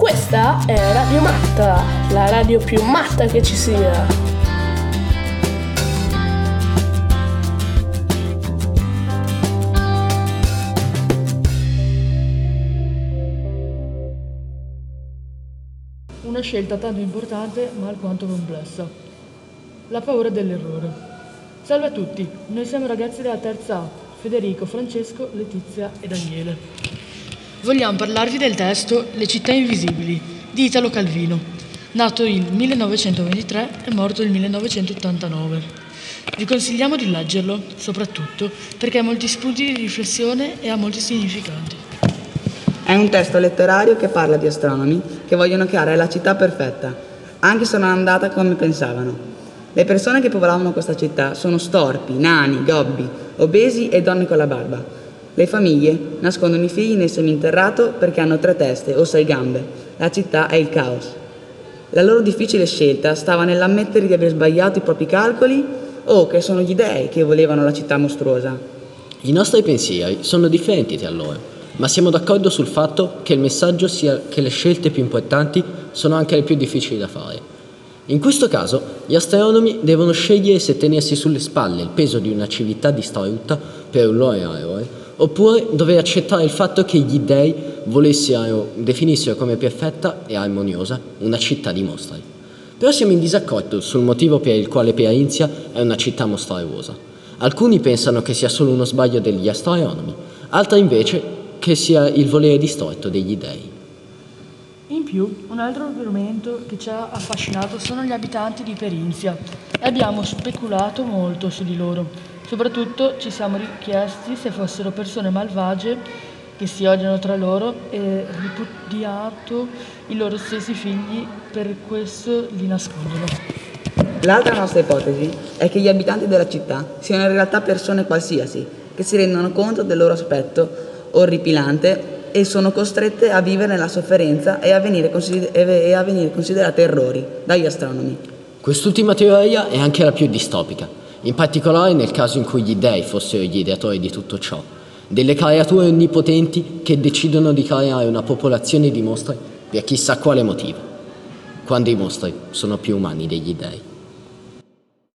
Questa è Radio Matta, la radio più matta che ci sia. Una scelta tanto importante ma alquanto complessa. La paura dell'errore. Salve a tutti, noi siamo ragazzi della terza A, Federico, Francesco, Letizia e Daniele. Vogliamo parlarvi del testo Le città invisibili di Italo Calvino, nato il 1923 e morto il 1989. Vi consigliamo di leggerlo, soprattutto perché ha molti spunti di riflessione e ha molti significati. È un testo letterario che parla di astronomi che vogliono creare la città perfetta, anche se non è andata come pensavano. Le persone che popolavano questa città sono storpi, nani, gobbi, obesi e donne con la barba. Le famiglie nascondono i figli nel seminterrato perché hanno tre teste o sei gambe. La città è il caos. La loro difficile scelta stava nell'ammettere di aver sbagliato i propri calcoli o che sono gli dèi che volevano la città mostruosa. I nostri pensieri sono differenti tra loro ma siamo d'accordo sul fatto che il messaggio sia che le scelte più importanti sono anche le più difficili da fare. In questo caso, gli astronomi devono scegliere se tenersi sulle spalle il peso di una civiltà distrutta per un loro eroe, oppure dover accettare il fatto che gli dei volessero, definissero come perfetta e armoniosa una città di mostri. Però siamo in disaccordo sul motivo per il quale Perinzia è una città mostruosa. Alcuni pensano che sia solo uno sbaglio degli astronomi, altri invece che sia il volere distorto degli dei. In più, un altro argomento che ci ha affascinato sono gli abitanti di Perinzia e abbiamo speculato molto su di loro. Soprattutto ci siamo chiesti se fossero persone malvagie che si odiano tra loro e ripudiato i loro stessi figli, per questo li nascondono. L'altra nostra ipotesi è che gli abitanti della città siano in realtà persone qualsiasi, che si rendono conto del loro aspetto orripilante e sono costrette a vivere nella sofferenza e a venire, consider- e a venire considerate errori dagli astronomi. Quest'ultima teoria è anche la più distopica, in particolare nel caso in cui gli dei fossero gli ideatori di tutto ciò, delle creature onnipotenti che decidono di creare una popolazione di mostri per chissà quale motivo, quando i mostri sono più umani degli dei.